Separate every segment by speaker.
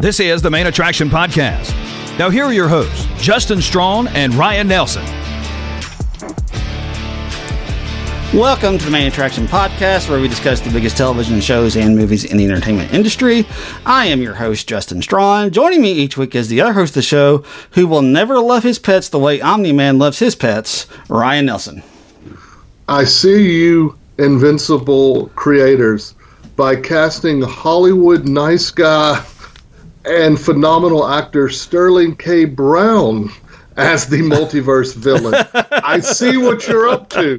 Speaker 1: This is the Main Attraction Podcast. Now, here are your hosts, Justin Strawn and Ryan Nelson.
Speaker 2: Welcome to the Main Attraction Podcast, where we discuss the biggest television shows and movies in the entertainment industry. I am your host, Justin Strawn. Joining me each week is the other host of the show, who will never love his pets the way Omni Man loves his pets, Ryan Nelson.
Speaker 3: I see you, Invincible creators, by casting Hollywood nice guy and phenomenal actor Sterling K. Brown as the multiverse villain. I see what you're up to.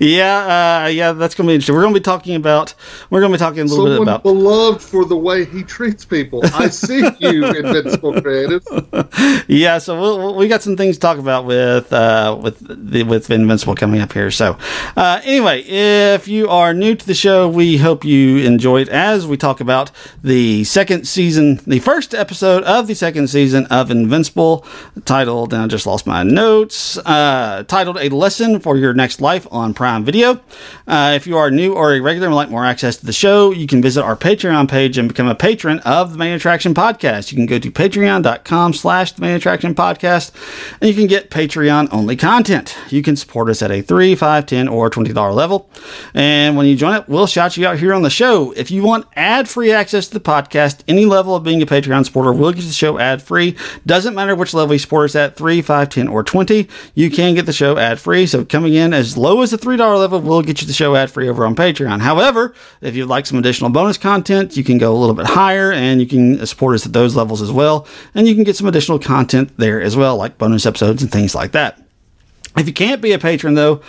Speaker 2: yeah, uh, yeah, that's going to be interesting. We're going to be talking about. We're going to be talking a little
Speaker 3: Someone
Speaker 2: bit about.
Speaker 3: beloved for the way he treats people. I see you, Invincible creatives.
Speaker 2: yeah, so we'll, we got some things to talk about with uh, with the, with Invincible coming up here. So, uh, anyway, if you are new to the show, we hope you enjoy it as we talk about the second season, the first episode of the second season of Invincible, titled. And I just lost my notes. Uh, titled "A Lesson for Your Next Life" on Prime Video. Uh, if you are new or a regular and would like more access to the show, you can visit our Patreon page and become a patron of the Main Attraction Podcast. You can go to patreon.com slash the Main Attraction Podcast, and you can get Patreon only content. You can support us at a three, five, ten, or $20 level. And when you join it, we'll shout you out here on the show. If you want ad-free access to the podcast, any level of being a Patreon supporter will get the show ad-free. Doesn't matter which level you support at, 3, 5, 10, or 20. You can get the show ad-free. So coming in as low as the $3 level will get you the show ad-free over on Patreon. However, if you'd like some additional bonus content, you can go a little bit higher and you can support us at those levels as well. And you can get some additional content there as well, like bonus episodes and things like that. If you can't be a patron, though,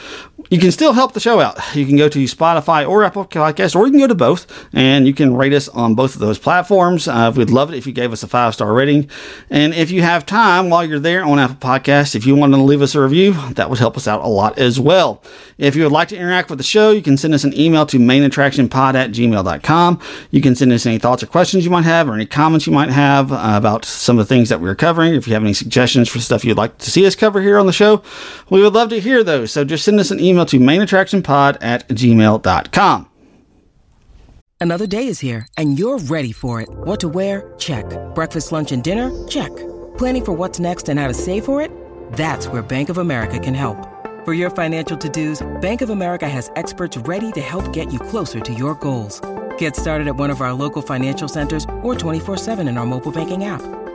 Speaker 2: you can still help the show out. You can go to Spotify or Apple Podcasts, or you can go to both, and you can rate us on both of those platforms. Uh, we'd love it if you gave us a five star rating. And if you have time while you're there on Apple Podcasts, if you want to leave us a review, that would help us out a lot as well. If you would like to interact with the show, you can send us an email to mainattractionpod at gmail.com. You can send us any thoughts or questions you might have, or any comments you might have uh, about some of the things that we're covering. If you have any suggestions for stuff you'd like to see us cover here on the show, we would love to hear those. So just send us an email to mainattractionpod at gmail.com.
Speaker 4: Another day is here, and you're ready for it. What to wear? Check. Breakfast, lunch, and dinner? Check. Planning for what's next and how to save for it? That's where Bank of America can help. For your financial to-dos, Bank of America has experts ready to help get you closer to your goals. Get started at one of our local financial centers or 24-7 in our mobile banking app.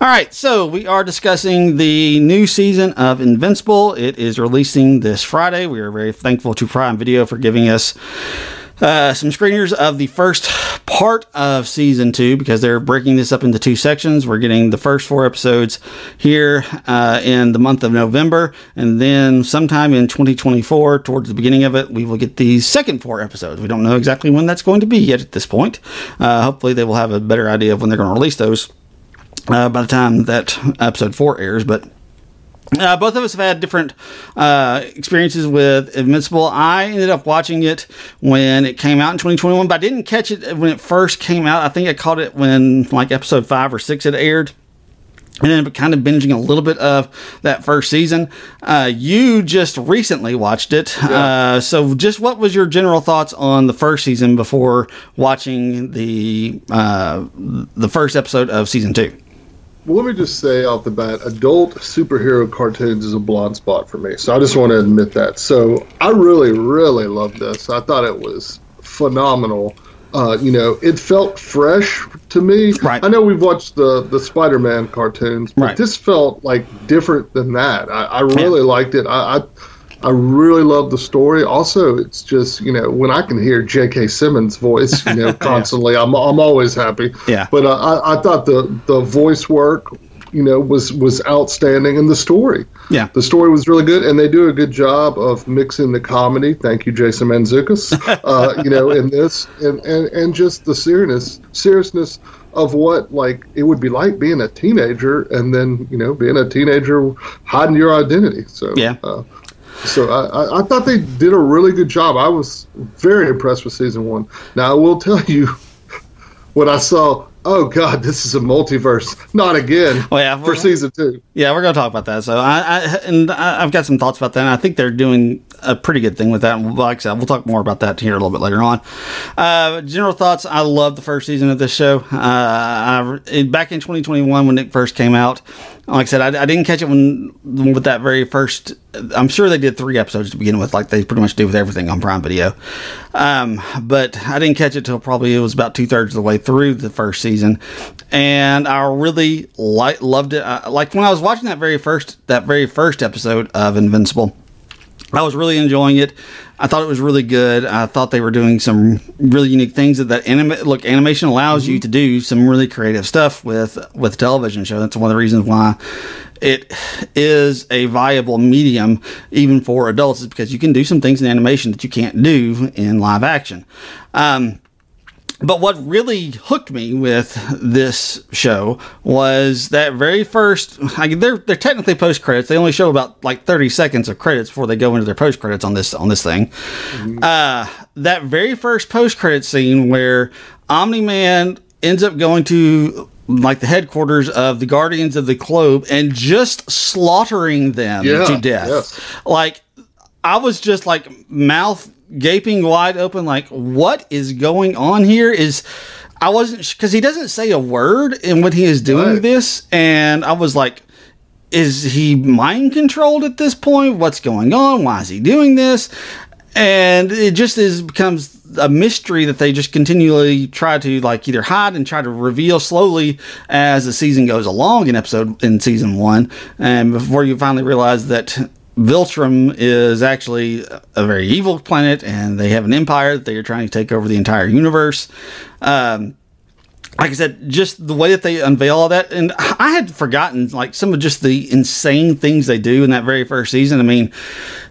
Speaker 2: All right, so we are discussing the new season of Invincible. It is releasing this Friday. We are very thankful to Prime Video for giving us uh, some screeners of the first part of season two because they're breaking this up into two sections. We're getting the first four episodes here uh, in the month of November, and then sometime in 2024, towards the beginning of it, we will get the second four episodes. We don't know exactly when that's going to be yet at this point. Uh, hopefully, they will have a better idea of when they're going to release those uh, by the time that episode four airs. But uh, both of us have had different uh, experiences with Invincible. I ended up watching it when it came out in 2021, but I didn't catch it when it first came out. I think I caught it when like episode five or six had aired. And then kind of binging a little bit of that first season. Uh, you just recently watched it.
Speaker 3: Yeah.
Speaker 2: Uh, so, just what was your general thoughts on the first season before watching the uh, the first episode of season two?
Speaker 3: Well, let me just say off the bat, adult superhero cartoons is a blind spot for me. So I just want to admit that. So I really, really loved this. I thought it was phenomenal. Uh, you know, it felt fresh to me.
Speaker 2: Right.
Speaker 3: I know we've watched the the Spider Man cartoons, but
Speaker 2: Right.
Speaker 3: this felt like different than that. I, I really liked it. I, I I really love the story. Also, it's just you know when I can hear J.K. Simmons' voice, you know, constantly, I'm I'm always happy.
Speaker 2: Yeah.
Speaker 3: But uh, I I thought the the voice work you know was was outstanding and the story
Speaker 2: Yeah.
Speaker 3: the story was really good and they do a good job of mixing the comedy thank you jason mantzoukas uh, you know in this and, and and just the seriousness seriousness of what like it would be like being a teenager and then you know being a teenager hiding your identity so
Speaker 2: Yeah.
Speaker 3: uh, so I, I, thought they did a really good job. I was very impressed with season one. Now I will tell you, when I saw, oh god, this is a multiverse, not again
Speaker 2: Oh, yeah,
Speaker 3: for season two.
Speaker 2: Yeah, we're going to talk about that. So I, I and I, I've got some thoughts about that. And I think they're doing a pretty good thing with that. And like I said, we'll talk more about that here a little bit later on. Uh, general thoughts: I love the first season of this show. Uh, I, back in 2021 when it first came out, like I said, I, I didn't catch it when with that very first. I'm sure they did three episodes to begin with, like they pretty much do with everything on Prime Video. Um, but I didn't catch it till probably it was about two thirds of the way through the first season, and I really li- loved it. I, like when I was watching that very first that very first episode of Invincible. I was really enjoying it. I thought it was really good. I thought they were doing some really unique things that that anima- look animation allows you to do some really creative stuff with with a television show. That's one of the reasons why it is a viable medium even for adults is because you can do some things in animation that you can't do in live action. Um, but what really hooked me with this show was that very first. I mean, they're they're technically post credits. They only show about like thirty seconds of credits before they go into their post credits on this on this thing. Uh, that very first post credit scene where Omni Man ends up going to like the headquarters of the Guardians of the Globe and just slaughtering them
Speaker 3: Yeah,
Speaker 2: to death.
Speaker 3: yes.
Speaker 2: Like I was just like mouth gaping wide open, like, what is going on here? Is I wasn't because he doesn't say a word in when he is doing
Speaker 3: Right.
Speaker 2: this, and I was like, is he mind controlled at this point? What's going on? Why is he doing this? And it just is becomes a mystery that they just continually try to like either hide and try to reveal slowly as the season goes along in episode in season one, and before you finally realize that Viltrum is actually a very evil planet, and they have an empire that they are trying to take over the entire universe. Um, like I said, just the way that they unveil all that, and I had forgotten like some of just the insane things they do in that very first season. I mean,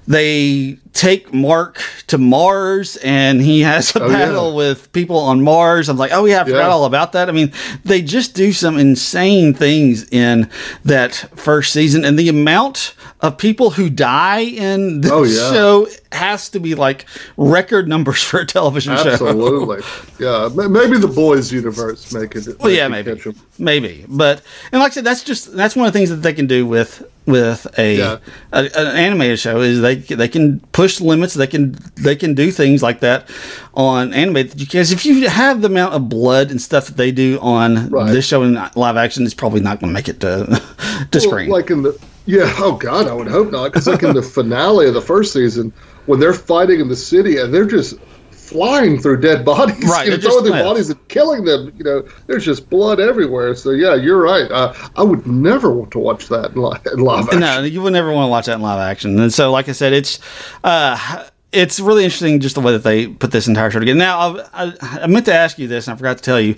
Speaker 2: they take Mark to Mars, and he has a
Speaker 3: Oh, yeah.
Speaker 2: battle with people on Mars. I'm like, oh yeah, I forgot
Speaker 3: Yeah.
Speaker 2: all about that. I mean, they just do some insane things in that first season, and the amount of people who die in this
Speaker 3: Oh, yeah.
Speaker 2: show has to be like record numbers for a television show.
Speaker 3: Absolutely, yeah. Maybe the boys' universe make it.
Speaker 2: Well, yeah, maybe, maybe, but and like I said, that's just that's one of the things that they can do with with a,
Speaker 3: Yeah.
Speaker 2: a an animated show is they they can push limits, they can they can do things like that on animated because if you have the amount of blood and stuff that they do on
Speaker 3: Right.
Speaker 2: this show in live action, it's probably not going to make it to to
Speaker 3: Well,
Speaker 2: screen.
Speaker 3: Like in the yeah, oh god, I would hope not. Because like in the finale of the first season, when they're fighting in the city and they're just flying through dead bodies,
Speaker 2: Right,
Speaker 3: you know, throwing their bodies and killing them. You know, there's just blood everywhere. So yeah, you're right. Uh, I would never want to watch that in, li- in live action.
Speaker 2: No, you would never want to watch that in live action. And so, like I said, it's uh, it's really interesting just the way that they put this entire show together. Now, I, I, I meant to ask you this, and I forgot to tell you.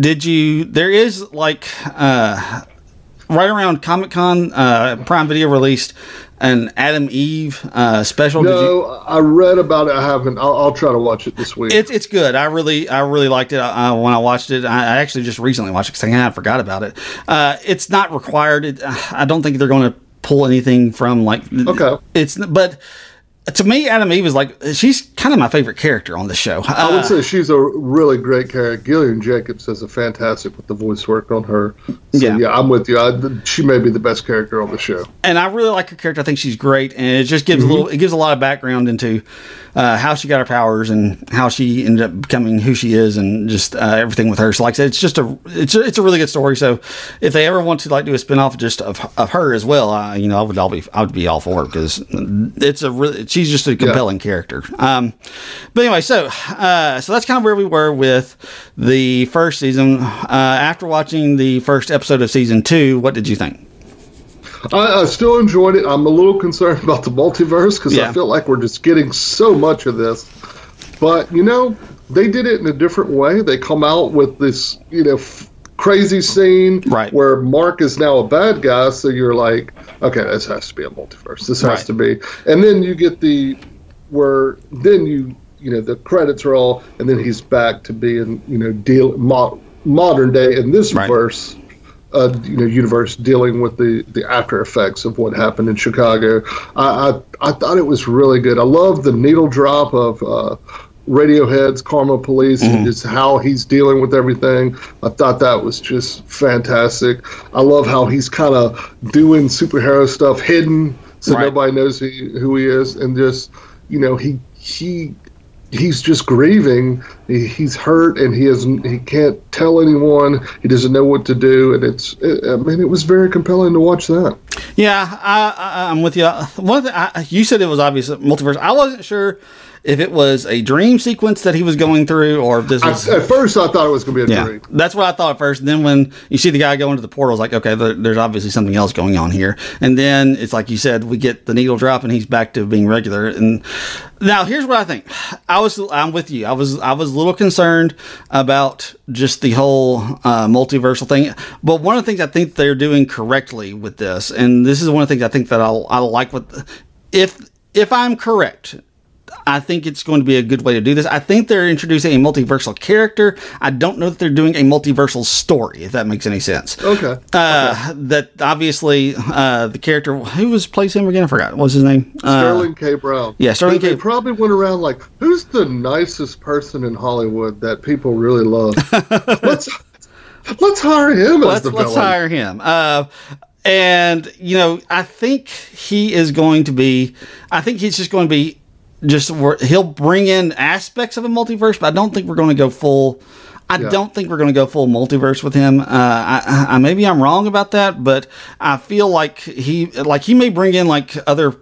Speaker 2: Did you? There is like uh, right around Comic Con, uh, Prime Video released an Atom Eve uh, special. Did you?
Speaker 3: No, I read about it. I haven't. I'll, I'll try to watch it this week.
Speaker 2: It's it's good. I really I really liked it uh, when I watched it. I, I actually just recently watched it because I kind of forgot about it. Uh, it's not required. It, I don't think they're going to pull anything from like.
Speaker 3: Okay.
Speaker 2: It's but to me, Atom Eve is like she's kind of my favorite character on the show.
Speaker 3: I
Speaker 2: Uh,
Speaker 3: would say she's a really great character. Gillian Jacobs does a fantastic with the voice work on her. So,
Speaker 2: Yeah.
Speaker 3: yeah. I'm with you. I, she may be the best character on the show.
Speaker 2: and I really like her character. I think she's great, and it just
Speaker 3: Mm-hmm.
Speaker 2: gives a little. It gives a lot of background into uh, how she got her powers and how she ended up becoming who she is, and just uh, everything with her. So, like I said, it's just a it's a, it's a really good story. So, if they ever want to like do a spinoff just of, of her as well, uh, you know, I would all be I would be all for it because it's a really she's just a compelling character. Um, but anyway, so uh, so that's kind of where we were with the first season. Uh, after watching the first episode of season two, what did you think?
Speaker 3: I, I still enjoyed it. I'm a little concerned about the multiverse because
Speaker 2: Yeah.
Speaker 3: I feel like we're just getting so much of this. But you know, they did it in a different way. They come out with this, you know, f- crazy scene
Speaker 2: Right.
Speaker 3: where Mark is now a bad guy. So you're like, okay, this has to be a multiverse. This has
Speaker 2: Right.
Speaker 3: to be. And then you get the where then you you know the credits roll, and then he's back to being you know deal mo- modern day in this
Speaker 2: Right.
Speaker 3: verse. Uh, you know, universe dealing with the, the after effects of what happened in Chicago. I, I I thought it was really good. I love the needle drop of uh, Radiohead's Karma Police
Speaker 2: Mm-hmm.
Speaker 3: and just how he's dealing with everything. I thought that was just fantastic. I love how he's kind of doing superhero stuff hidden so
Speaker 2: Right.
Speaker 3: nobody knows who, who he is, and just you know he he he's just grieving. He, he's hurt and he isn't. He can't tell anyone. He doesn't know what to do, and it's. It, I mean, it was very compelling to watch that.
Speaker 2: Yeah, I, I, I'm with you. One thing, I, you said it was obvious multiverse. I wasn't sure if it was a dream sequence that he was going through or if this
Speaker 3: I,
Speaker 2: was.
Speaker 3: at first, I thought it was going to be a
Speaker 2: yeah,
Speaker 3: dream.
Speaker 2: that's what I thought at first. And then when you see the guy go into the portal, it's like, okay, there, there's obviously something else going on here. And then it's like you said, we get the needle drop, and he's back to being regular. And now here's what I think. I was, I'm with you. I was, I was a little concerned about just the whole uh, multiversal thing. But one of the things I think they're doing correctly with this, and this is one of the things I think that I'll, I like. With if if I'm correct, I think it's going to be a good way to do this. I think they're introducing a multiversal character. I don't know that they're doing a multiversal story, if that makes any sense.
Speaker 3: Okay.
Speaker 2: Uh, That obviously uh, the character who was plays him again. I forgot. What was his name? Uh,
Speaker 3: Sterling K. Brown.
Speaker 2: yeah, Sterling
Speaker 3: They
Speaker 2: K.
Speaker 3: probably went around like, who's the nicest person in Hollywood that people really love? let's let's hire him as
Speaker 2: let's,
Speaker 3: the
Speaker 2: let's hire him. Uh, and you know, I think he is going to be. I think he's just going to be just. He'll bring in aspects of a multiverse, but I don't think we're going to go full. I
Speaker 3: Yeah.
Speaker 2: don't think we're going to go full multiverse with him. Uh, I, I maybe I'm wrong about that, but I feel like he like he may bring in like other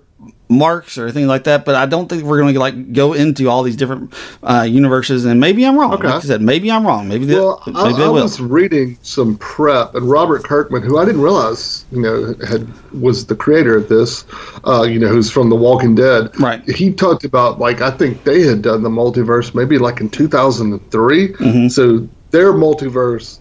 Speaker 2: marks or anything like that, but I don't think we're going to like go into all these different uh, universes. And maybe I'm wrong.
Speaker 3: Okay.
Speaker 2: Like I said, maybe I'm wrong. Maybe they,
Speaker 3: Well,
Speaker 2: maybe
Speaker 3: I, I was reading some prep, and Robert Kirkman, who I didn't realize, you know, had was the creator of this, uh, you know, who's from The Walking Dead.
Speaker 2: Right.
Speaker 3: He talked about like I think they had done the multiverse maybe like in 2003.
Speaker 2: Mm-hmm.
Speaker 3: So their multiverse,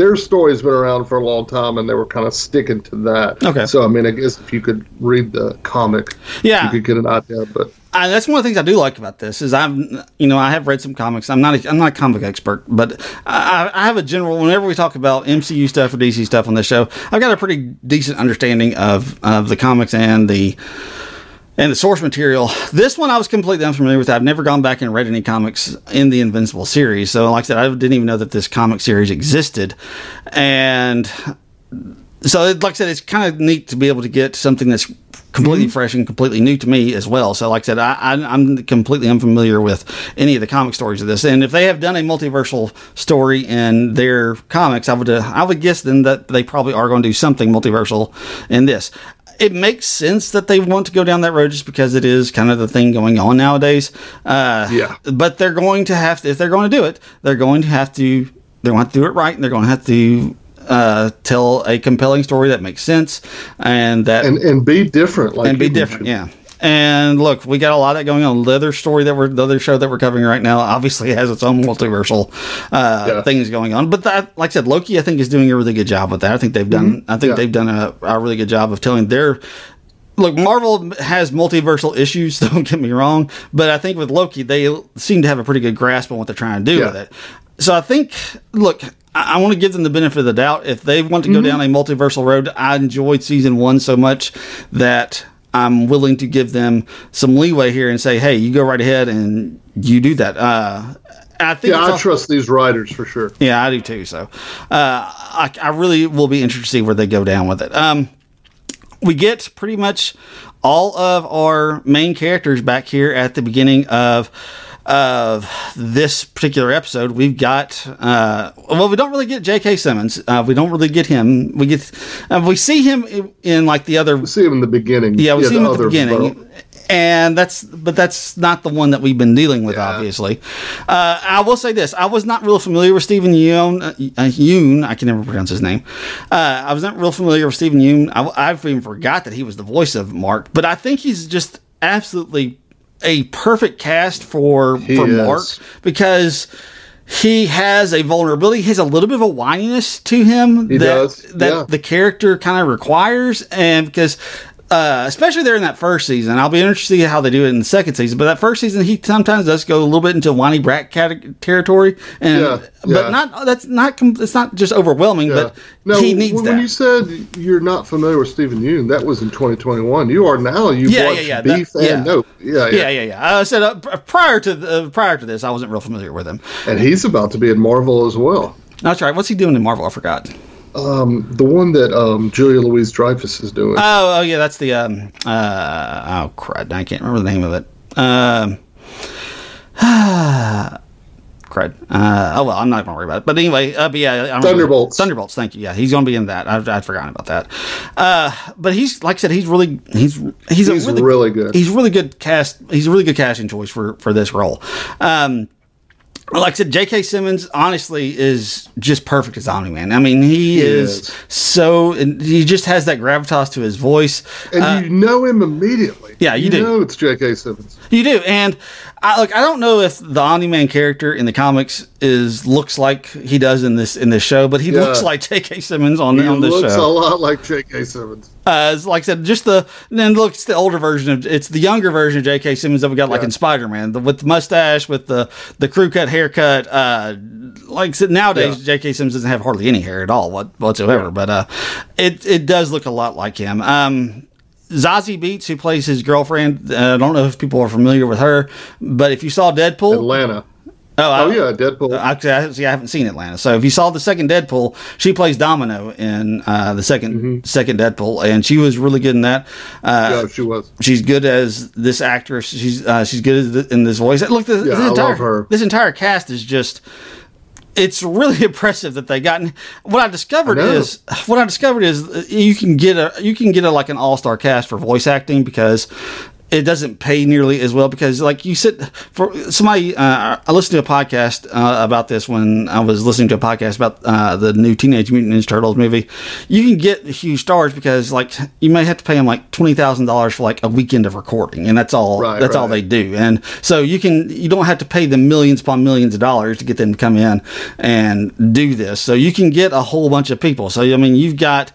Speaker 3: their story's been around for a long time, and they were kind of sticking to that.
Speaker 2: Okay.
Speaker 3: So I mean, I guess if you could read the comic,
Speaker 2: Yeah.
Speaker 3: you could get an idea. But
Speaker 2: I, that's one of the things I do like about this is I've you know I have read some comics. I'm not a, I'm not a comic expert, but I, I have a general. Whenever we talk about MCU stuff or DC stuff on this show, I've got a pretty decent understanding of of the comics and the and the source material. This one I was completely unfamiliar with. I've never gone back and read any comics in the Invincible series. So, like I said, I didn't even know that this comic series existed, and so like I said, it's kind of neat to be able to get something that's completely fresh and completely new to me as well. So, like I said, I, I'm completely unfamiliar with any of the comic stories of this. And if they have done a multiversal story in their comics, I would uh, I would guess then that they probably are going to do something multiversal in this. It makes sense that they want to go down that road just because it is kind of the thing going on nowadays. Uh,
Speaker 3: Yeah.
Speaker 2: But they're going to have to, if they're going to do it, they're going to have to, they're going to to do it right, and they're going to have to uh, tell a compelling story that makes sense and that
Speaker 3: and and be different, like
Speaker 2: and be different. Yeah. And look, we got a lot of that going on. The other story that we're, the other show that we're covering right now, obviously has its own multiversal uh,
Speaker 3: Yeah.
Speaker 2: things going on. But that, like I said, Loki, I think is doing a really good job with that. I think they've done, I think
Speaker 3: Mm-hmm. Yeah.
Speaker 2: they've done a, a really good job of telling their. Look, Marvel has multiversal issues. Don't get me wrong, but I think with Loki, they seem to have a pretty good grasp on what they're trying to do
Speaker 3: Yeah.
Speaker 2: with it. So I think, look, I, I want to give them the benefit of the doubt. If they want to
Speaker 3: Mm-hmm.
Speaker 2: go down a multiversal road, I enjoyed season one so much that I'm willing to give them some leeway here and say, hey, you go right ahead and you do that. Uh, I think
Speaker 3: Yeah, I
Speaker 2: al-
Speaker 3: trust these writers for sure.
Speaker 2: yeah, I do too. So, uh, I, I really will be interested to see where they go down with it. Um, we get pretty much all of our main characters back here at the beginning of of this particular episode. We've got uh, well, we don't really get J.K. Simmons. Uh, we don't really get him. We get uh, we see him in, in like the other
Speaker 3: We see him in the beginning.
Speaker 2: yeah, we see him at the beginning.
Speaker 3: vote.
Speaker 2: And that's, but that's not the one that we've been dealing with,
Speaker 3: Yeah.
Speaker 2: obviously. Uh, I will say this: I was not real familiar with Steven Yeun. Uh, Yoon, I can never pronounce his name. Uh, I was not real familiar with Stephen Yoon. I, I've even forgot that he was the voice of Mark. But I think he's just absolutely a perfect cast for
Speaker 3: He
Speaker 2: for
Speaker 3: is.
Speaker 2: Mark because he has a vulnerability. He has a little bit of a whininess to him
Speaker 3: He
Speaker 2: that
Speaker 3: does,
Speaker 2: that
Speaker 3: yeah.
Speaker 2: the character kind of requires, and because. Uh, especially there in that first season, I'll be interested to see how they do it in the second season. But that first season, he sometimes does go a little bit into whiny brat cat- territory, and
Speaker 3: Yeah,
Speaker 2: but
Speaker 3: yeah.
Speaker 2: not that's not it's not just overwhelming,
Speaker 3: Yeah.
Speaker 2: but
Speaker 3: Now,
Speaker 2: he needs
Speaker 3: when,
Speaker 2: that.
Speaker 3: when you said you're not familiar with Stephen Yoon, that was in 2021. You are now. You
Speaker 2: Yeah, yeah, yeah, that-
Speaker 3: Beef
Speaker 2: yeah.
Speaker 3: and Nope. Yeah, yeah,
Speaker 2: yeah, yeah, yeah. I said uh, prior to the, uh, prior to this, I wasn't real familiar with him.
Speaker 3: And he's about to be in Marvel as well.
Speaker 2: That's right. What's he doing in Marvel? I forgot.
Speaker 3: Um, the one that um, Julia Louis-Dreyfus is doing.
Speaker 2: Oh, oh yeah, that's the um uh oh crud, I can't remember the name of it. Um crud. Uh, oh well, I'm not gonna worry about it. But anyway, uh, but yeah, I
Speaker 3: Thunderbolts.
Speaker 2: Thunderbolts. Thank you. Yeah, he's gonna be in that. I've, I'd forgotten about that. Uh, but he's like I said, he's really he's he's,
Speaker 3: He's
Speaker 2: a really,
Speaker 3: really good.
Speaker 2: He's really good cast. He's a really good casting choice for for this role. Um, like I said, J.K. Simmons honestly is just perfect as Omni Man. I mean, he, is,
Speaker 3: is.
Speaker 2: so, and he just has that gravitas to his voice.
Speaker 3: and you know him immediately.
Speaker 2: uh, yeah, you do.
Speaker 3: know it's J.K. Simmons.
Speaker 2: You do, and I like. I don't know if the Omni Man character in the comics is looks like he does in this in this show, but he
Speaker 3: Yeah.
Speaker 2: looks like J.K. Simmons on
Speaker 3: He
Speaker 2: on this
Speaker 3: looks
Speaker 2: show.
Speaker 3: Looks a lot like J.K. Simmons.
Speaker 2: Uh, like I said, just the then look, it's the older version of it's the younger version of J.K. Simmons that we got like in Spider Man, with the mustache, with the the crew cut haircut. Uh, like I said, nowadays
Speaker 3: Yeah.
Speaker 2: J.K. Simmons doesn't have hardly any hair at all what, whatsoever, but uh, it it does look a lot like him. Um, Zazie Beetz, who plays his girlfriend, uh, I don't know if people are familiar with her, but if you saw Deadpool,
Speaker 3: Atlanta.
Speaker 2: oh, I-
Speaker 3: Oh yeah, Deadpool.
Speaker 2: Actually, I, see, I haven't seen Atlanta. So if you saw the second Deadpool, she plays Domino in uh, the 2nd second Deadpool, and she was really good in that. Uh,
Speaker 3: yeah, she was.
Speaker 2: She's good as this actress. She's uh, she's good the, in this voice. Look, this,
Speaker 3: Yeah,
Speaker 2: this entire this entire cast is just. It's really impressive that they got. What I discovered
Speaker 3: I
Speaker 2: is what I discovered is uh, you can get a you can get a like an all star cast for voice acting because it doesn't pay nearly as well because like you sit for somebody uh, i listened to a podcast uh, about this when i was listening to a podcast about uh, the new teenage mutant ninja turtles movie. You can get huge stars because like you may have to pay them like $20000 for like a weekend of recording and that's all
Speaker 3: Right,
Speaker 2: that's all they do. And so you can you don't have to pay them millions upon millions of dollars to get them to come in and do this. So you can get a whole bunch of people. So i mean you've got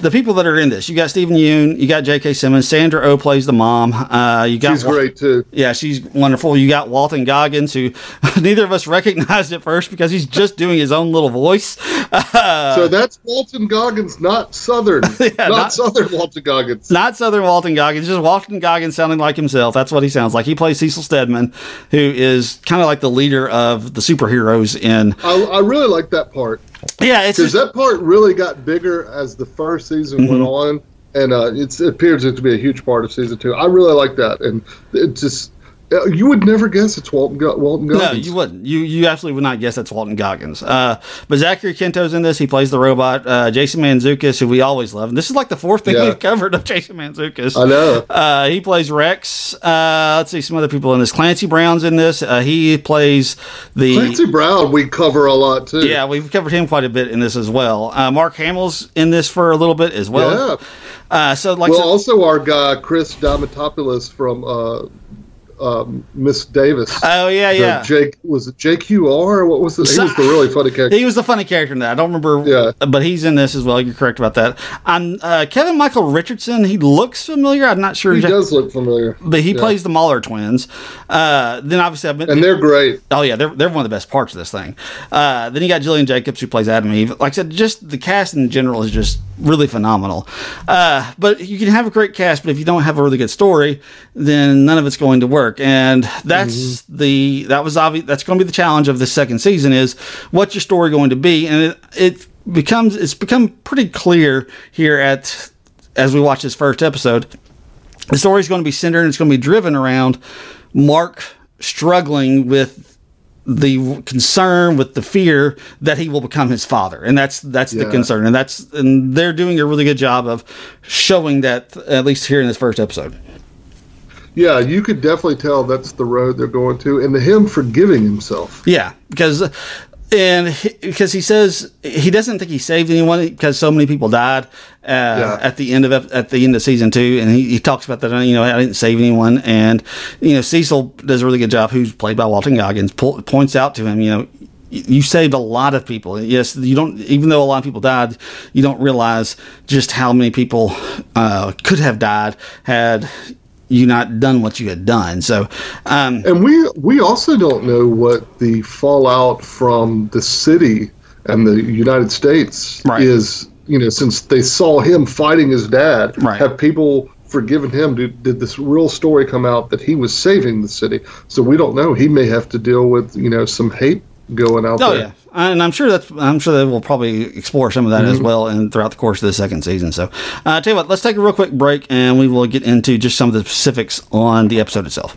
Speaker 2: the people that are in this, you got Stephen Yoon, you got J.K. Simmons, Sandra Oh plays the mom. Uh, you got
Speaker 3: She's great too.
Speaker 2: yeah, she's wonderful. You got Walton Goggins, who neither of us recognized at first because he's just doing his own little voice. Uh,
Speaker 3: so that's Walton Goggins, not Southern, not,
Speaker 2: not-
Speaker 3: Southern Walton Goggins.
Speaker 2: not Southern Walton Goggins, just Walton Goggins sounding like himself. That's what he sounds like. He plays Cecil Stedman, who is kind of like the leader of the superheroes in.
Speaker 3: I, I really like that part
Speaker 2: Yeah, it's
Speaker 3: because that part really got bigger as the first season went
Speaker 2: Mm-hmm.
Speaker 3: on, and uh, it's, it appears to be a huge part of season two. I really like that, and it just you would never guess it's Walton Go- Walton
Speaker 2: No,
Speaker 3: Goggins.
Speaker 2: you wouldn't. You you absolutely would not guess that's Walton Goggins. Uh, but Zachary Quinto's in this. He plays the robot. Uh, Jason Mantzoukas, who we always love. And this is like the fourth thing
Speaker 3: Yeah.
Speaker 2: we've covered of Jason Mantzoukas.
Speaker 3: I know.
Speaker 2: Uh, he plays Rex. Uh, let's see some other people in this. Clancy Brown's in this. Uh, he plays the.
Speaker 3: Clancy Brown, we cover a lot too.
Speaker 2: Yeah, we've covered him quite a bit in this as well. Uh, Mark Hamill's in this for a little bit as well.
Speaker 3: Yeah.
Speaker 2: Uh, so like,
Speaker 3: Well,
Speaker 2: so-
Speaker 3: also our guy Chris Diamantopoulos from uh, um, Mrs. Davis.
Speaker 2: oh yeah, yeah.
Speaker 3: Jake was it JQR? What was it? He was the really funny character.
Speaker 2: He was the funny character in that. I don't remember,
Speaker 3: Yeah.
Speaker 2: but he's in this as well. You're correct about that. I'm uh, Kevin Michael Richardson. He looks familiar. I'm not sure,
Speaker 3: He
Speaker 2: exact-
Speaker 3: does look familiar.
Speaker 2: but he
Speaker 3: Yeah.
Speaker 2: plays the Mauler twins. Uh, then obviously I've been.
Speaker 3: and they're great.
Speaker 2: Oh yeah, they're they're one of the best parts of this thing. Uh, then you got Gillian Jacobs who plays Atom Eve. Like I said, just the cast in general is just really phenomenal. Uh, but you can have a great cast, but if you don't have a really good story, then none of it's going to work. And that's mm-hmm. the that was obvious. That's going to be the challenge of the second season is what's your story going to be, and it, it becomes it's become pretty clear here at as we watch this first episode the story is going to be centered and it's going to be driven around Mark struggling with the concern with the fear that he will become his father. And that's that's the concern. And that's and they're doing a really good job of showing that at least here in this first episode
Speaker 3: Yeah, you could definitely tell that's the road they're going to, and the him forgiving himself.
Speaker 2: Yeah, because and he, because he says he doesn't think he saved anyone because so many people died uh, at the end of at the end of season two, and he, he talks about that. You know, I didn't save anyone, and you know Cecil does a really good job. Who's played by Walton Goggins po- points out to him, you know. you saved a lot of people. Yes, you don't. Even though a lot of people died, you don't realize just how many people uh, could have died had you not done what you had done. So, um,
Speaker 3: and we we also don't know what the fallout from the city and the United States
Speaker 2: Right.
Speaker 3: is. You know, since they saw him fighting his dad,
Speaker 2: Right.
Speaker 3: have people forgiven him? Did, did this real story come out that he was saving the city? So we don't know. He may have to deal with you know some hate going out
Speaker 2: Oh
Speaker 3: there.
Speaker 2: yeah, and I'm sure that's I'm sure they will probably explore some of that
Speaker 3: Mm-hmm.
Speaker 2: as well, and throughout the course of the second season. So, uh, tell you what, let's take a real quick break, and we will get into just some of the specifics on the episode itself.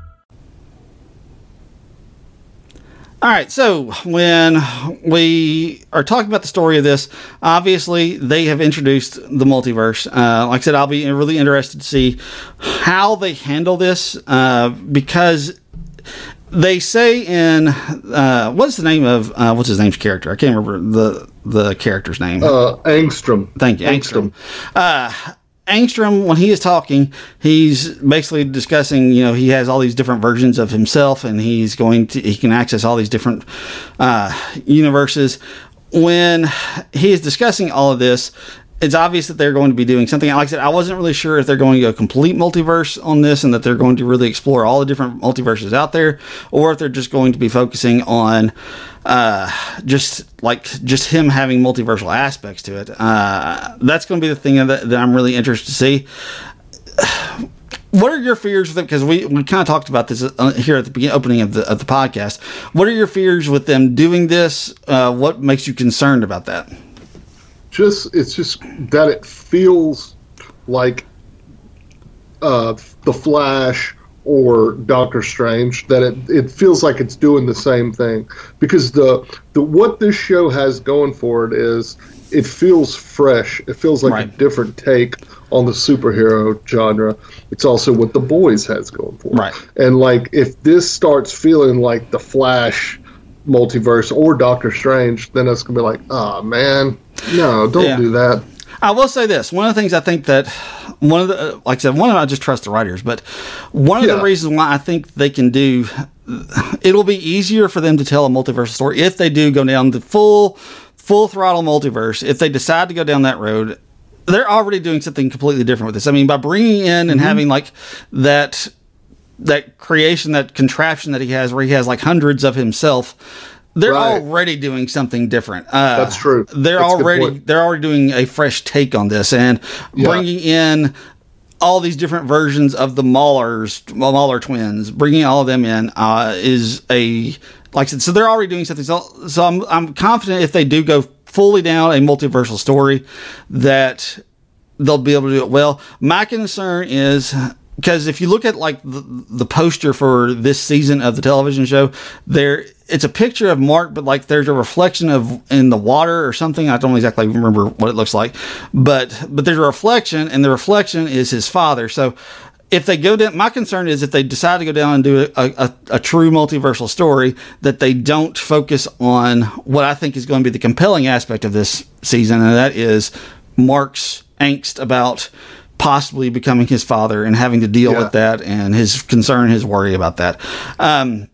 Speaker 2: All right, so when we are talking about the story of this, obviously they have introduced the multiverse. Uh, like I said, I'll be really interested to see how they handle this uh, because they say in uh, what's the name of uh, what's his name's character? I can't remember the the character's name.
Speaker 3: Uh, Angstrom.
Speaker 2: Thank you, Angstrom. Uh, Angstrom, when he is talking, he's basically discussing. You know, he has all these different versions of himself, and he's going to he can access all these different uh, universes. When he is discussing all of this, it's obvious that they're going to be doing something. Like I said, I wasn't really sure if they're going to go complete multiverse on this, and that they're going to really explore all the different multiverses out there, or if they're just going to be focusing on uh, just like just him having multiversal aspects to it. Uh, that's going to be the thing that, that I'm really interested to see. What are your fears with it? Because we, we kind of talked about this uh, here at the beginning, opening of the of the podcast. What are your fears with them doing this? Uh, what makes you concerned about that?
Speaker 3: Just it's just that it feels like uh, the Flash or Doctor Strange. That it, it feels like it's doing the same thing because the the what this show has going for it is it feels fresh. It feels like a different take on the superhero genre. It's also what the boys has going for it.
Speaker 2: Right.
Speaker 3: And like if this starts feeling like the Flash multiverse or Doctor Strange, then it's gonna be like, oh man, no, don't
Speaker 2: Yeah.
Speaker 3: do that.
Speaker 2: I will say this: one of the things I think that one of the, uh, like I said, one of I just trust the writers, but one of the reasons why I think they can do, it'll be easier for them to tell a multiverse story if they do go down the full, full throttle multiverse. If they decide to go down that road, they're already doing something completely different with this. I mean, by bringing in and having like that that creation, that contraption that he has, where he has like hundreds of himself. They're
Speaker 3: Right.
Speaker 2: already doing something different. Uh,
Speaker 3: That's true.
Speaker 2: They're
Speaker 3: That's
Speaker 2: already they're already doing a fresh take on this and
Speaker 3: Yeah.
Speaker 2: bringing in all these different versions of the Maulers, Mauler twins, bringing all of them in uh, is a like I said. So they're already doing something. So, so I'm I'm confident if they do go fully down a multiversal story, that they'll be able to do it well. My concern is because if you look at like the, the poster for this season of the television show, there it's a picture of Mark, but like there's a reflection of in the water or something. I don't exactly remember what it looks like, but but there's a reflection, and the reflection is his father. So. If they go down, my concern is if they decide to go down and do a, a, a true multiversal story, that they don't focus on what I think is going to be the compelling aspect of this season, and that is Mark's angst about possibly becoming his father and having to deal
Speaker 3: Yeah.
Speaker 2: with that and his concern, his worry about that. Um,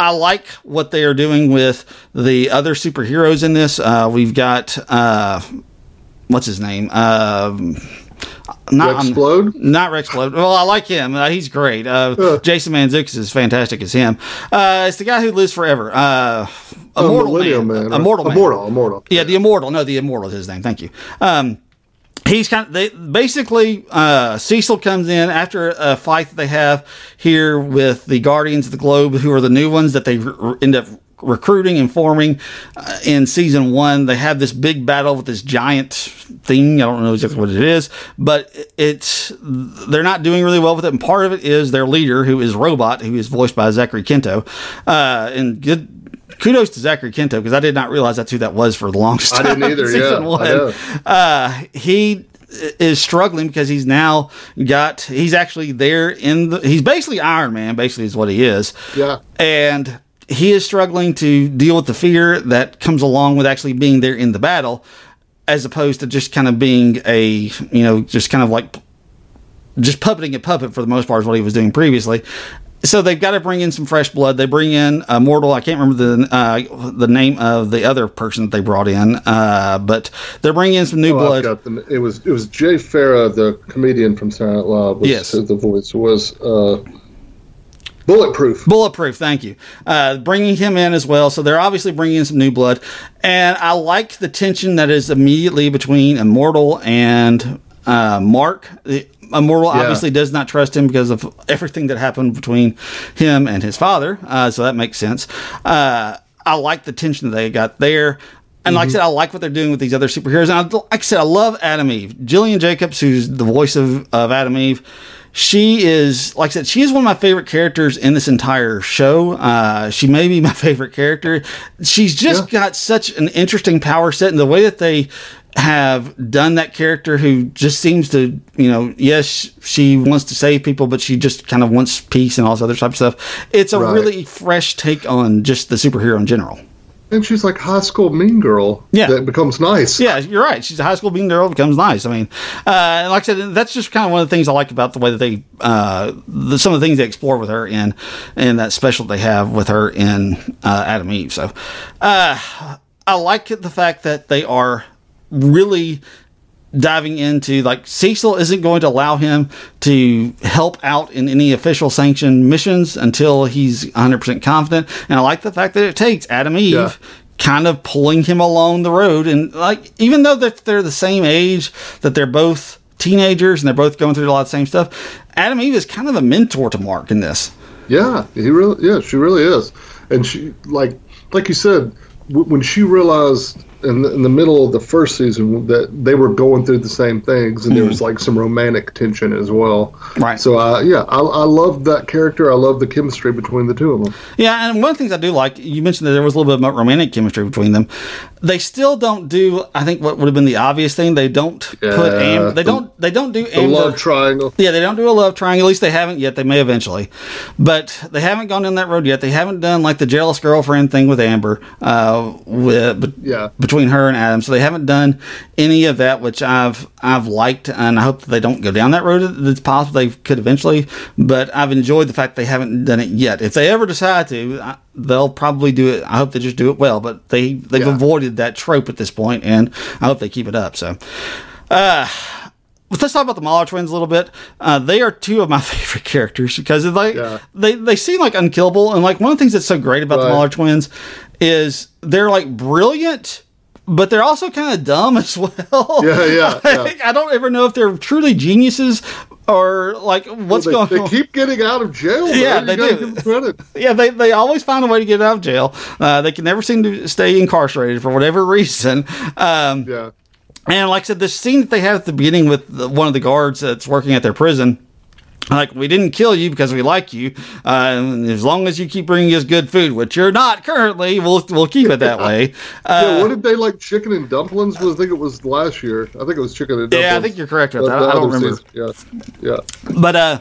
Speaker 2: I like what they are doing with the other superheroes in this. Uh, we've got uh, what's his name? Um not
Speaker 3: Rexplode?
Speaker 2: not Rexplode. Well, I like him. Uh, he's great. Uh, Jason Mantzoukas is fantastic as him. Uh, it's the guy who lives forever. Uh,
Speaker 3: Oh,
Speaker 2: Immortal Man.
Speaker 3: Man.
Speaker 2: Immortal Man.
Speaker 3: Immortal. Immortal.
Speaker 2: Yeah, the immortal. No, the immortal is his name. Thank you. Um, he's kind of they basically uh, Cecil comes in after a fight that they have here with the Guardians of the Globe, who are the new ones that they r- end up recruiting and forming uh, in season one. They have this big battle with this giant thing. I don't know exactly what it is, but it's they're not doing really well with it. And part of it is their leader, who is Robot, who is voiced by Zachary Quinto. Uh, and good kudos to Zachary Quinto because I did not realize that's who that was for the longest time.
Speaker 3: I didn't either,
Speaker 2: season
Speaker 3: yeah,
Speaker 2: one. Uh, he is struggling because he's now got he's actually there in the he's basically Iron Man basically is what he is
Speaker 3: Yeah.
Speaker 2: and he is struggling to deal with the fear that comes along with actually being there in the battle as opposed to just kind of being a you know just kind of like just puppeting a puppet for the most part is what he was doing previously. So they've got to bring in some fresh blood. They bring in a mortal. I can't remember the uh, the name of the other person that they brought in, uh, but they're bringing in some new
Speaker 3: Oh,
Speaker 2: blood.
Speaker 3: it was it was Jay Pharoah, the comedian from Night Live. Was,
Speaker 2: Yes.
Speaker 3: the voice was uh, bulletproof.
Speaker 2: Bulletproof, thank you. Uh, bringing him in as well. So they're obviously bringing in some new blood. And I like the tension that is immediately between Immortal and uh, Mark. Immortal
Speaker 3: Yeah.
Speaker 2: obviously does not trust him because of everything that happened between him and his father. Uh, so that makes sense. Uh, I like the tension that they got there. And like I said, I like what they're doing with these other superheroes. And I, like I said, I love Atom Eve. Gillian Jacobs, who's the voice of, of Atom Eve, she is, like I said, she is one of my favorite characters in this entire show. Uh, she may be my favorite character. She's just got such an interesting power set, and the way that they have done that character who just seems to, you know, yes, she wants to save people, but she just kind of wants peace and all this other type of stuff. It's a
Speaker 3: Right.
Speaker 2: really fresh take on just the superhero in general.
Speaker 3: And she's like high school mean girl
Speaker 2: Yeah.
Speaker 3: that becomes nice.
Speaker 2: Yeah, you're right. She's a high school mean girl becomes nice. I mean, uh, and like I said, that's just kind of one of the things I like about the way that they, uh, the, some of the things they explore with her in, in that special they have with her in uh, Atom Eve. So, uh, I like the fact that they are really diving into like Cecil isn't going to allow him to help out in any official sanctioned missions until he's 100% confident. And I like the fact that it takes Atom Eve
Speaker 3: Yeah.
Speaker 2: kind of pulling him along the road. And like, even though that they're the same age, that they're both teenagers and they're both going through a lot of the same stuff, Atom Eve is kind of a mentor to Mark in this.
Speaker 3: Yeah, he really, yeah, she really is, and she like, like you said, w- when she realized in the, in the middle of the first season that they were going through the same things, and there was like some romantic tension as well.
Speaker 2: Right.
Speaker 3: So, uh, yeah, I, I love that character. I love the chemistry between the two of them.
Speaker 2: Yeah, and one of the things I do like, you mentioned that there was a little bit of romantic chemistry between them. They still don't do, I think, what would have been the obvious thing. They don't put
Speaker 3: Yeah,
Speaker 2: Am, they
Speaker 3: the-
Speaker 2: don't they don't do Amber.
Speaker 3: love triangle.
Speaker 2: Yeah, they don't do a love triangle. At least they haven't yet. They may eventually, but they haven't gone down that road yet. They haven't done like the jealous girlfriend thing with Amber, uh, with but
Speaker 3: Yeah.
Speaker 2: between her and Atom. So they haven't done any of that, which I've I've liked, and I hope that they don't go down that road. It's possible they could eventually, but I've enjoyed the fact they haven't done it yet. If they ever decide to, I, they'll probably do it. I hope they just do it well, but they they've
Speaker 3: Yeah.
Speaker 2: avoided that trope at this point, and I hope they keep it up. So. Uh, let's talk about the Mauler twins a little bit. Uh, they are two of my favorite characters because they,
Speaker 3: Yeah.
Speaker 2: they they seem like unkillable. And like one of the things that's so great about the
Speaker 3: Right.
Speaker 2: Mauler twins is they're like brilliant, but they're also kind of dumb as well.
Speaker 3: Yeah, yeah, yeah.
Speaker 2: I don't ever know if they're truly geniuses or like what's
Speaker 3: they,
Speaker 2: going
Speaker 3: they
Speaker 2: on.
Speaker 3: keep getting out of jail.
Speaker 2: Yeah,
Speaker 3: man.
Speaker 2: they do.
Speaker 3: Credit.
Speaker 2: yeah, they, they always find a way to get out of jail. Uh, they can never seem to stay incarcerated for whatever reason. Um,
Speaker 3: Yeah.
Speaker 2: and like I said, the scene that they have at the beginning with the, one of the guards that's working at their prison, like we didn't kill you because we like you. Uh, as long as you keep bringing us good food, which you're not currently, we'll we'll keep it that way. Uh,
Speaker 3: yeah, what did they like? Chicken and dumplings? Was I think it was last year. I think it was chicken and dumplings.
Speaker 2: Yeah, I think you're correct with that. I don't remember.
Speaker 3: season. Yeah, yeah.
Speaker 2: But uh,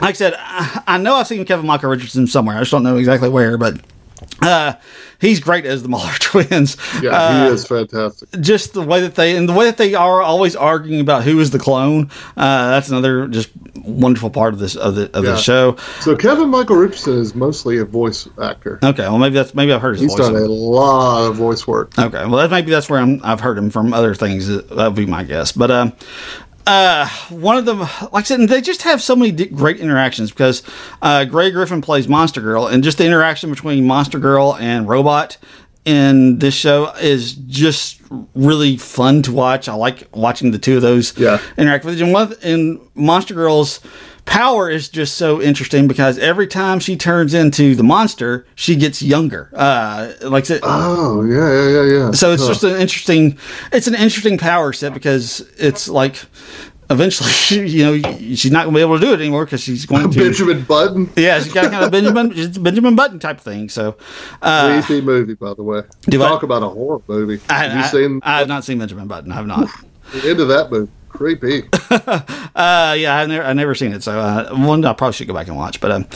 Speaker 2: like I said, I, I know I've seen Kevin Michael Richardson somewhere. I just don't know exactly where, but. Uh, he's great as the Mauler twins.
Speaker 3: Yeah,
Speaker 2: Uh,
Speaker 3: he is fantastic.
Speaker 2: just the way that they and the way that they are always arguing about who is the clone. Uh, that's another just wonderful part of this of the of
Speaker 3: Yeah.
Speaker 2: the show.
Speaker 3: So Kevin Michael Richardson is mostly a voice actor.
Speaker 2: Okay, well maybe that's maybe I've heard his
Speaker 3: He's
Speaker 2: voice.
Speaker 3: done a lot of voice work.
Speaker 2: Okay, well that maybe that's where I'm, I've heard him from other things. That would be my guess. But um, uh, one of them, like I said, and they just have so many di- great interactions because uh, Grey Griffin plays Monster Girl, and just the interaction between Monster Girl and Robot in this show is just really fun to watch. I like watching the two of those
Speaker 3: Yeah.
Speaker 2: interact with each other. And Monster Girl's power is just so interesting because every time she turns into the monster, she gets younger. Uh, like I said,
Speaker 3: Oh yeah, yeah, yeah, yeah.
Speaker 2: so it's
Speaker 3: Huh.
Speaker 2: just an interesting it's an interesting power set because it's like eventually you know she's not going to be able to do it anymore because she's going to
Speaker 3: Benjamin Button.
Speaker 2: yeah she's got kind of benjamin benjamin button type thing so uh
Speaker 3: Creepy movie, by the way.
Speaker 2: Do I-
Speaker 3: Talk about a horror movie.
Speaker 2: I,
Speaker 3: Have you
Speaker 2: I,
Speaker 3: seen
Speaker 2: I have not seen benjamin button i've not
Speaker 3: the end of that movie? Creepy.
Speaker 2: uh yeah i've never i've never seen it so uh one i probably should go back and watch but um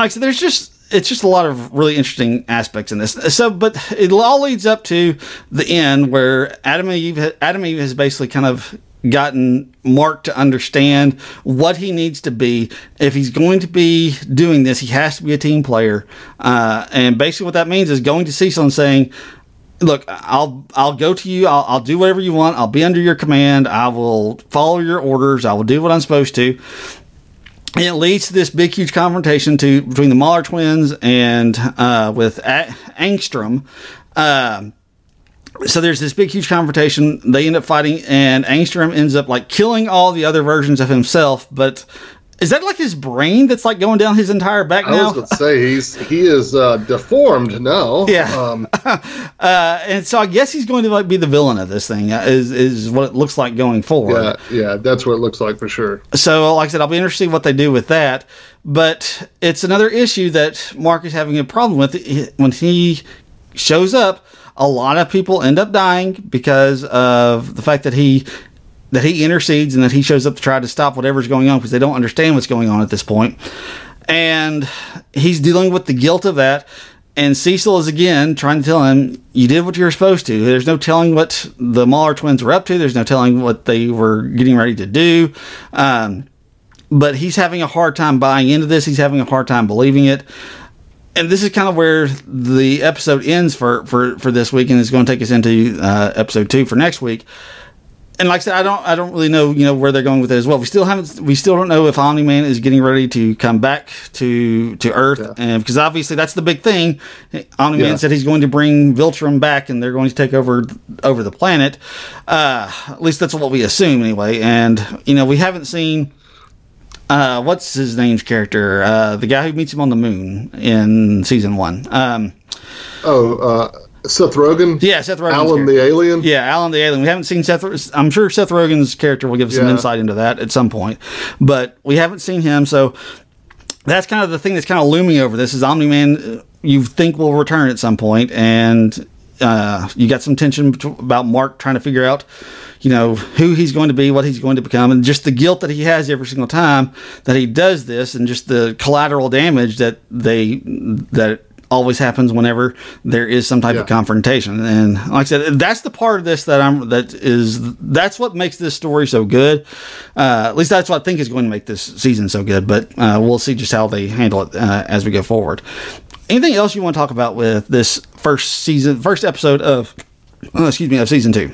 Speaker 2: like I said, there's just it's just a lot of really interesting aspects in this. So, but it all leads up to the end where Adam and Eve, Adam and Eve has basically kind of gotten Mark to understand what he needs to be. If he's going to be doing this, he has to be a team player. Uh, and basically, what that means is going to Cecil and saying, look i'll i'll go to you. I'll, I'll do whatever you want. I'll be under your command. I will follow your orders. I will do what i'm supposed to. And it leads to this big huge confrontation to between the Mauler twins and uh, with A- Angstrom. Um, so there's this big huge confrontation. They end up fighting and Angstrom ends up like killing all the other versions of himself but is that like his brain that's like going down his entire back
Speaker 3: I
Speaker 2: now
Speaker 3: was going to say he's he is uh, deformed now.
Speaker 2: Yeah.
Speaker 3: Um,
Speaker 2: uh, and so I guess he's going to like be the villain of this thing. uh, Is is what it looks like going forward.
Speaker 3: yeah, yeah, that's what it looks like for sure.
Speaker 2: So, like I said, I'll be interested see what they do with that. But it's another issue that Mark is having a problem with when he shows up. A lot of people end up dying because of the fact that he that he intercedes and that he shows up to try to stop whatever's going on because they don't understand what's going on at this point. And he's dealing with the guilt of that. And Cecil is again trying to tell him, "You did what you were supposed to." There's no telling what the Mauler twins were up to. There's no telling what they were getting ready to do. Um, but he's having a hard time buying into this. He's having a hard time believing it. And this is kind of where the episode ends for for for this week, and it's going to take us into uh, episode two for next week. And like I said, I don't I don't really know you know where they're going with it as well. We still haven't we still don't know if Omni Man is getting ready to come back to to Earth,
Speaker 3: Yeah.
Speaker 2: and because obviously that's the big thing. Omni Man
Speaker 3: Yeah.
Speaker 2: said he's going to bring Viltrum back, and they're going to take over over the planet. Uh, at least that's what we assume anyway. And you know we haven't seen uh, what's his name's character? Uh, the guy who meets him on the moon in season one. Um,
Speaker 3: Oh, uh, Seth Rogen.
Speaker 2: yeah, Seth Rogen.
Speaker 3: Allen
Speaker 2: character.
Speaker 3: the alien.
Speaker 2: Yeah, Allen the alien. We haven't seen Seth. I'm sure Seth Rogen's character will give us some insight into that at some point, but we haven't seen him. So that's kind of the thing that's kind of looming over this is Omni Man. You think will return at some point, and uh, you got some tension about Mark trying to figure out, you know, who he's going to be, what he's going to become, and just the guilt that he has every single time that he does this, and just the collateral damage that they that always happens whenever there is some type
Speaker 3: Yeah.
Speaker 2: of confrontation. And like I said, that's the part of this that I'm that is that's what makes this story so good. Uh, at least that's what I think is going to make this season so good. But uh, we'll see just how they handle it uh, as we go forward. Anything else you want to talk about with this first season, first episode of, oh, excuse me, of season two?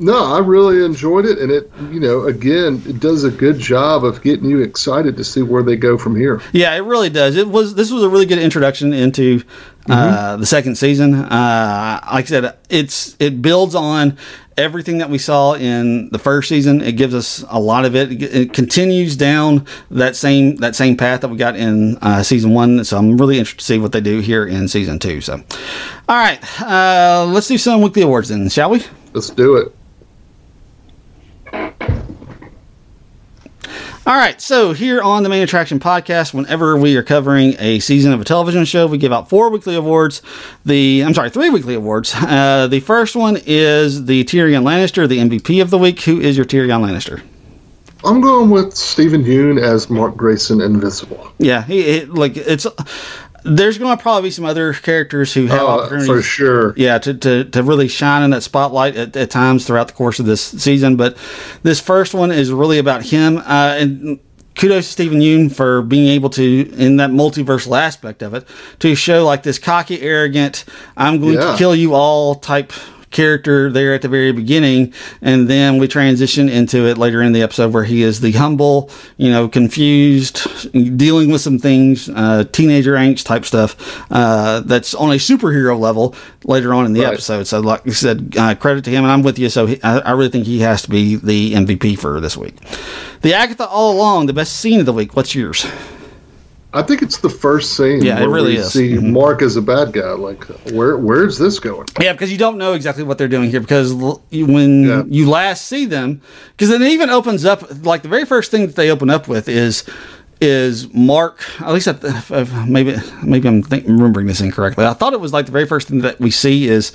Speaker 3: No, I really enjoyed it, and it, you know, again, it does a good job of getting you excited to see where they go from here.
Speaker 2: Yeah, it really does. It was this was a really good introduction into uh, the second season. Uh, like I said, it's it builds on everything that we saw in the first season. It gives us a lot of it. It, it continues down that same that same path that we got in uh, season one. So I'm really interested to see what they do here in season two. So, all right, uh, let's do some weekly awards then, shall we?
Speaker 3: Let's do it.
Speaker 2: All right, so here on the Main Attraction Podcast, whenever we are covering a season of a television show, we give out four weekly awards. The I'm sorry, three weekly awards. Uh, the first one is the Tyrion Lannister, the MVP of the week. Who is your Tyrion Lannister?
Speaker 3: I'm going with Steven Yeun as Mark Grayson Invincible.
Speaker 2: Yeah, he, he like it's. There's going to probably be some other characters who have
Speaker 3: Uh,
Speaker 2: opportunities
Speaker 3: for sure.
Speaker 2: yeah, to, to, to really shine in that spotlight at, at times throughout the course of this season. But this first one is really about him. Uh, and kudos to Steven Yeun for being able to, in that multiversal aspect of it, to show like this cocky, arrogant, I'm going
Speaker 3: Yeah.
Speaker 2: to kill you all type character there at the very beginning, and then we transition into it later in the episode where he is the humble, you know, confused, dealing with some things, uh, teenager angst type stuff uh, that's on a superhero level later on in the
Speaker 3: Right.
Speaker 2: episode. So, like you said, uh, credit to him, and I'm with you. So, he, I, I really think he has to be the MVP for this week. The Agatha all along, the best scene of the week. What's yours?
Speaker 3: I think it's the first scene.
Speaker 2: Yeah, it
Speaker 3: where
Speaker 2: really
Speaker 3: we
Speaker 2: is.
Speaker 3: See
Speaker 2: Mhm.
Speaker 3: Mark as a bad guy. Like, where where's this going?
Speaker 2: Yeah, because you don't know exactly what they're doing here. Because when
Speaker 3: Yeah.
Speaker 2: you last see them, because it even opens up like the very first thing that they open up with is is Mark. At least the, if- maybe maybe I'm think, remembering this incorrectly. I thought it was like the very first thing that we see is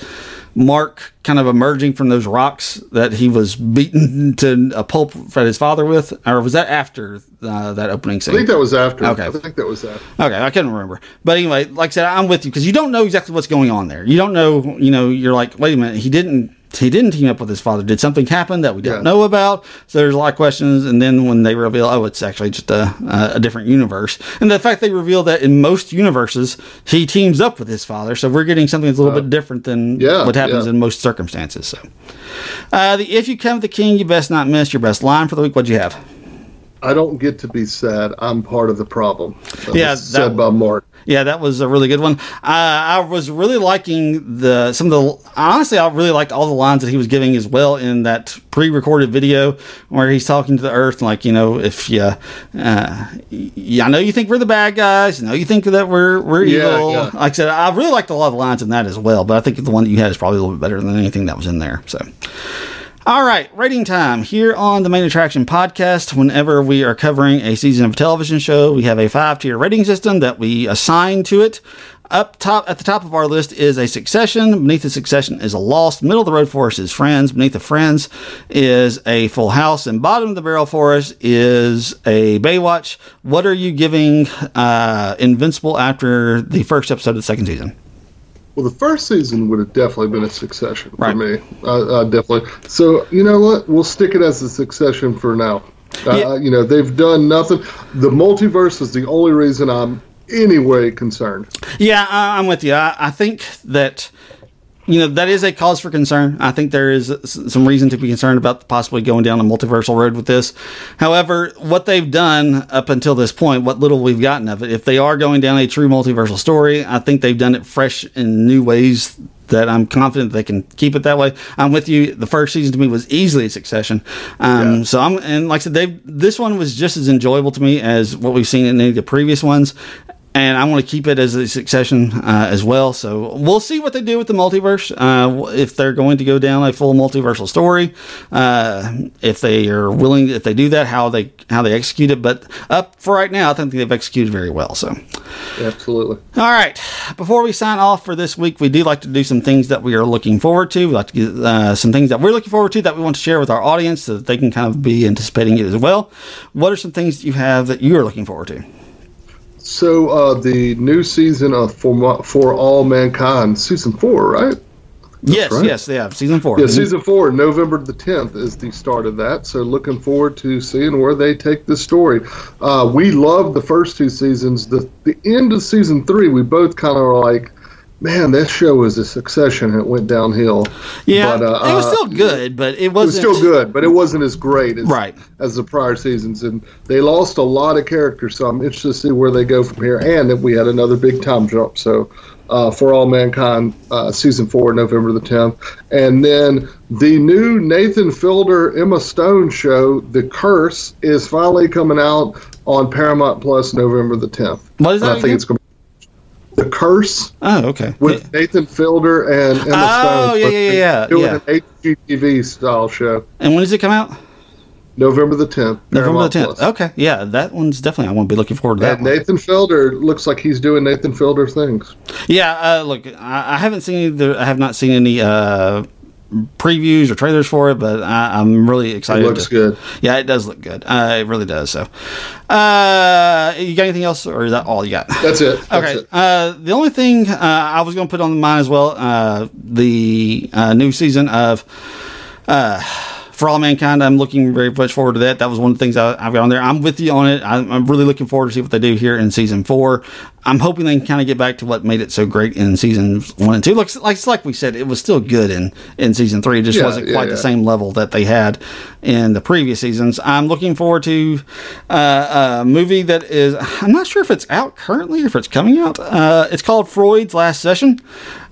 Speaker 2: Mark kind of emerging from those rocks that he was beaten to a pulp for his father with, or was that after uh, that opening scene?
Speaker 3: I think that was after.
Speaker 2: Okay.
Speaker 3: I think that was after.
Speaker 2: Okay, I couldn't remember. But anyway, like I said, I'm with you because you don't know exactly what's going on there. You don't know, you know, you're like, wait a minute, he didn't he didn't team up with his father. Did something happen that we don't
Speaker 3: Yeah.
Speaker 2: know about? So there's a lot of questions. And then when they reveal, oh, it's actually just a, a different universe. And the fact they reveal that in most universes, he teams up with his father. So we're getting something that's a little bit different than
Speaker 3: yeah,
Speaker 2: what happens
Speaker 3: yeah.
Speaker 2: in most circumstances. So uh, the if you come the king, you best not miss your best line for the week. What'd you have?
Speaker 3: I don't get to be sad. I'm part of the problem. That
Speaker 2: Yeah, that-
Speaker 3: said by Mark.
Speaker 2: Yeah, that was a really good one. Uh, I was really liking the some of the. Honestly, I really liked all the lines that he was giving as well in that pre-recorded video where he's talking to the Earth, like you know, if you, uh, yeah, I know you think we're the bad guys, I know you think that we're we're
Speaker 3: Yeah,
Speaker 2: evil.
Speaker 3: yeah.
Speaker 2: Like I said, I really liked a lot of the lines in that as well, but I think the one that you had is probably a little bit better than anything that was in there. So. All right, rating time here on the Main Attraction podcast. Whenever we are covering a season of a television show, we have a five tier rating system that we assign to it. Up top, at the top of our list is a Succession. Beneath the Succession is a Lost. Middle of the road for us is Friends. Beneath the Friends is a Full House, and bottom of the barrel for us is a Baywatch. What are you giving uh, Invincible after the first episode of the second season?
Speaker 3: Well, the first season would have definitely been a succession for
Speaker 2: Right.
Speaker 3: me. Uh, uh, definitely. So you know what? We'll stick it as a succession for now. Uh,
Speaker 2: Yeah.
Speaker 3: You know they've done nothing. The multiverse is the only reason I'm anyway concerned.
Speaker 2: Yeah, I, I'm with you. I, I think that you know that is a cause for concern. I think there is some reason to be concerned about possibly going down a multiversal road with this. However, what they've done up until this point, what little we've gotten of it, if they are going down a true multiversal story, I think they've done it fresh in new ways that I'm confident they can keep it that way. I'm with you. The first season to me was easily a succession. Um,
Speaker 3: Yeah.
Speaker 2: So I'm, and like I said, they this one was just as enjoyable to me as what we've seen in any of the previous ones. And I want to keep it as a succession uh, as well. So we'll see what they do with the multiverse. Uh, if they're going to go down a full multiversal story, uh, if they are willing, if they do that, how they how they execute it. But up for right now, I think they've executed very well. So.
Speaker 3: Absolutely.
Speaker 2: All right. Before we sign off for this week, we do like to do some things that we are looking forward to. We like to get uh, some things that we're looking forward to that we want to share with our audience so that they can kind of be anticipating it as well. What are some things that you have that you are looking forward to?
Speaker 3: So uh, the new season of For, For All Mankind, season four, right?
Speaker 2: yes,
Speaker 3: right.
Speaker 2: yes, yeah, season four.
Speaker 3: Yeah, season four, November the 10th is the start of that. So looking forward to seeing where they take this story. Uh, we loved the first two seasons. The the end of season three, we both kind of like, man, that show was a succession. It went downhill.
Speaker 2: yeah,
Speaker 3: but, uh,
Speaker 2: it was
Speaker 3: uh,
Speaker 2: still good, but it
Speaker 3: It was
Speaker 2: wasn't
Speaker 3: still good, but it wasn't as great as,
Speaker 2: Right.
Speaker 3: as the prior seasons. And they lost a lot of characters, so I'm interested to see where they go from here. And that we had another big time jump. So uh, For All Mankind, uh, season four, November the 10th. And then the new Nathan Fielder, Emma Stone show, The Curse, is finally coming out on Paramount Plus November the 10th.
Speaker 2: What is
Speaker 3: And
Speaker 2: that
Speaker 3: I think
Speaker 2: again?
Speaker 3: it's going Curse
Speaker 2: Oh, okay.
Speaker 3: with Nathan Fielder and Emma
Speaker 2: Oh,
Speaker 3: Stone.
Speaker 2: yeah, yeah, yeah,
Speaker 3: Doing
Speaker 2: yeah.
Speaker 3: an HGTV style show.
Speaker 2: And when does it come out?
Speaker 3: November the 10th.
Speaker 2: November the 10th.
Speaker 3: Plus.
Speaker 2: Okay, yeah, that one's definitely. I want to be looking forward to that
Speaker 3: And
Speaker 2: one.
Speaker 3: Nathan Fielder looks like he's doing Nathan Fielder things.
Speaker 2: Yeah, uh, look, I, I haven't seen the, I have not seen any uh, previews or trailers for it, but I, I'm really
Speaker 3: It
Speaker 2: excited.
Speaker 3: looks
Speaker 2: to-
Speaker 3: good.
Speaker 2: Yeah, it does look good. Uh, it really does. So, uh, you got anything else, or is that all you got?
Speaker 3: That's it. That's
Speaker 2: Okay.
Speaker 3: it.
Speaker 2: Uh, the only thing uh, I was going to put on mine as well, uh, the uh, new season of uh, For All Mankind, I'm looking very much forward to that. That was one of the things I, I've got on there. I'm with you on it. I'm, I'm really looking forward to see what they do here in season four. I'm hoping they can kind of get back to what made it so great in season one and two. Like, like, like we said, it was still good in, in season three. It just
Speaker 3: Yeah,
Speaker 2: wasn't
Speaker 3: yeah,
Speaker 2: quite
Speaker 3: yeah.
Speaker 2: the same level that they had in the previous seasons. I'm looking forward to uh, a movie that is, I'm not sure if it's out currently or if it's coming out. Uh, it's called Freud's Last Session.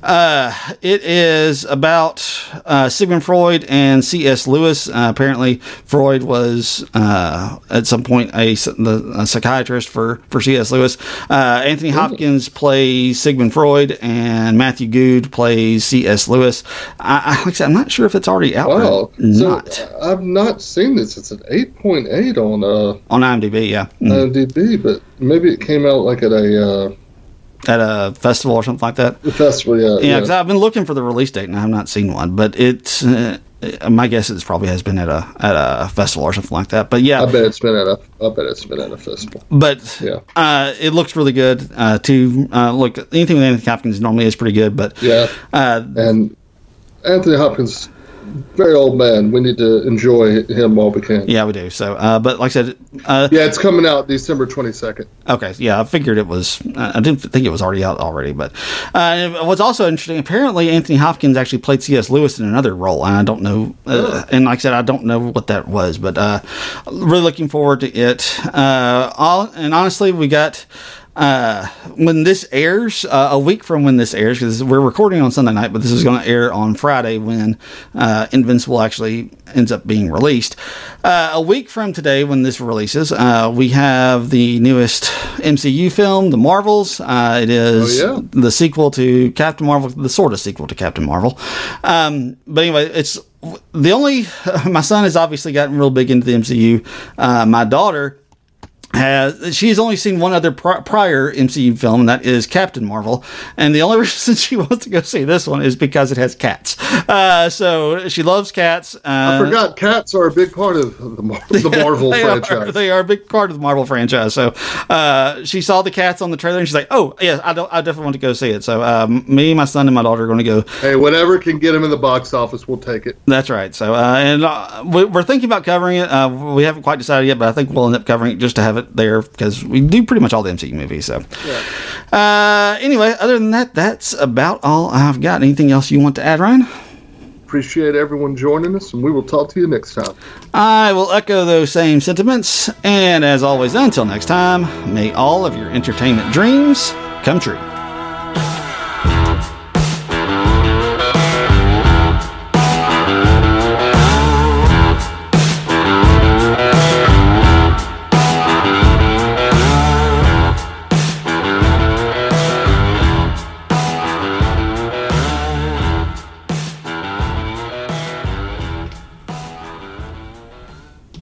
Speaker 2: Uh, it is about uh, Sigmund Freud and C.S. Lewis. Uh, apparently, Freud was uh, at some point a, a psychiatrist for, for C.S. Lewis. Uh, Anthony Hopkins plays Sigmund Freud, and Matthew Goode plays C.S. Lewis. I, I, like I said, I'm not sure if it's already out
Speaker 3: Wow.
Speaker 2: or not
Speaker 3: So I've not seen this. It's an 8.8 on uh,
Speaker 2: on IMDb. Yeah, Mm.
Speaker 3: IMDb, but maybe it came out like at a uh,
Speaker 2: at a festival or something like that.
Speaker 3: festival. Yeah.
Speaker 2: Yeah, because I've been looking for the release date and I have not seen one. But it's uh, my guess is probably has been at a at a festival or something like that. But yeah,
Speaker 3: I bet it's been at a. I bet it's been at a festival.
Speaker 2: but
Speaker 3: Yeah.
Speaker 2: uh, it looks really good. Uh, too uh, look anything with Anthony Hopkins normally is pretty good, but
Speaker 3: Yeah.
Speaker 2: uh,
Speaker 3: And Anthony Hopkins, very old man. We need to enjoy him while we can.
Speaker 2: yeah, we do. So, uh, but like I said, uh,
Speaker 3: Yeah, it's coming out December 22nd.
Speaker 2: Okay, yeah, I figured it was. I didn't think it was already out already, but uh, what's also interesting, apparently Anthony Hopkins actually played C.S. Lewis in another role, and I don't know. Uh, and like I said, I don't know what that was, but uh, really looking forward to it. Uh, all and honestly, we got. Uh, when this airs, uh, a week from when this airs, because we're recording on Sunday night, but this is going to air on Friday when uh, Invincible actually ends up being released. Uh, a week from today, when this releases, uh, we have the newest MCU film, The Marvels. Uh, it is
Speaker 3: Oh, yeah.
Speaker 2: the sequel to Captain Marvel, the sort of sequel to Captain Marvel. Um, but anyway, it's the only. My son has obviously gotten real big into the MCU. Uh, my daughter has she's only seen one other pri- prior MCU film, and that is Captain Marvel. And the only reason she wants to go see this one is because it has cats. Uh, so she loves cats. Uh,
Speaker 3: I forgot cats are a big part of the, Mar- the Marvel
Speaker 2: they
Speaker 3: franchise.
Speaker 2: Are, they are a big part of the Marvel franchise. So uh, she saw the cats on the trailer, and she's like, "Oh, yeah, I don't. I definitely want to go see it." So um, me, my son, and my daughter are going to go
Speaker 3: hey, whatever can get them in the box office, we'll take it.
Speaker 2: That's right. So, uh, and uh, we- we're thinking about covering it. Uh, we haven't quite decided yet, but I think we'll end up covering it just to have it there because we do pretty much all the MCU movies. So, uh, anyway, other than that, that's about all I've got. Anything else you want to add, Ryan?
Speaker 3: Appreciate everyone joining us, and we will talk to you next time.
Speaker 2: I will echo those same sentiments. And as always, until next time, may all of your entertainment dreams come true.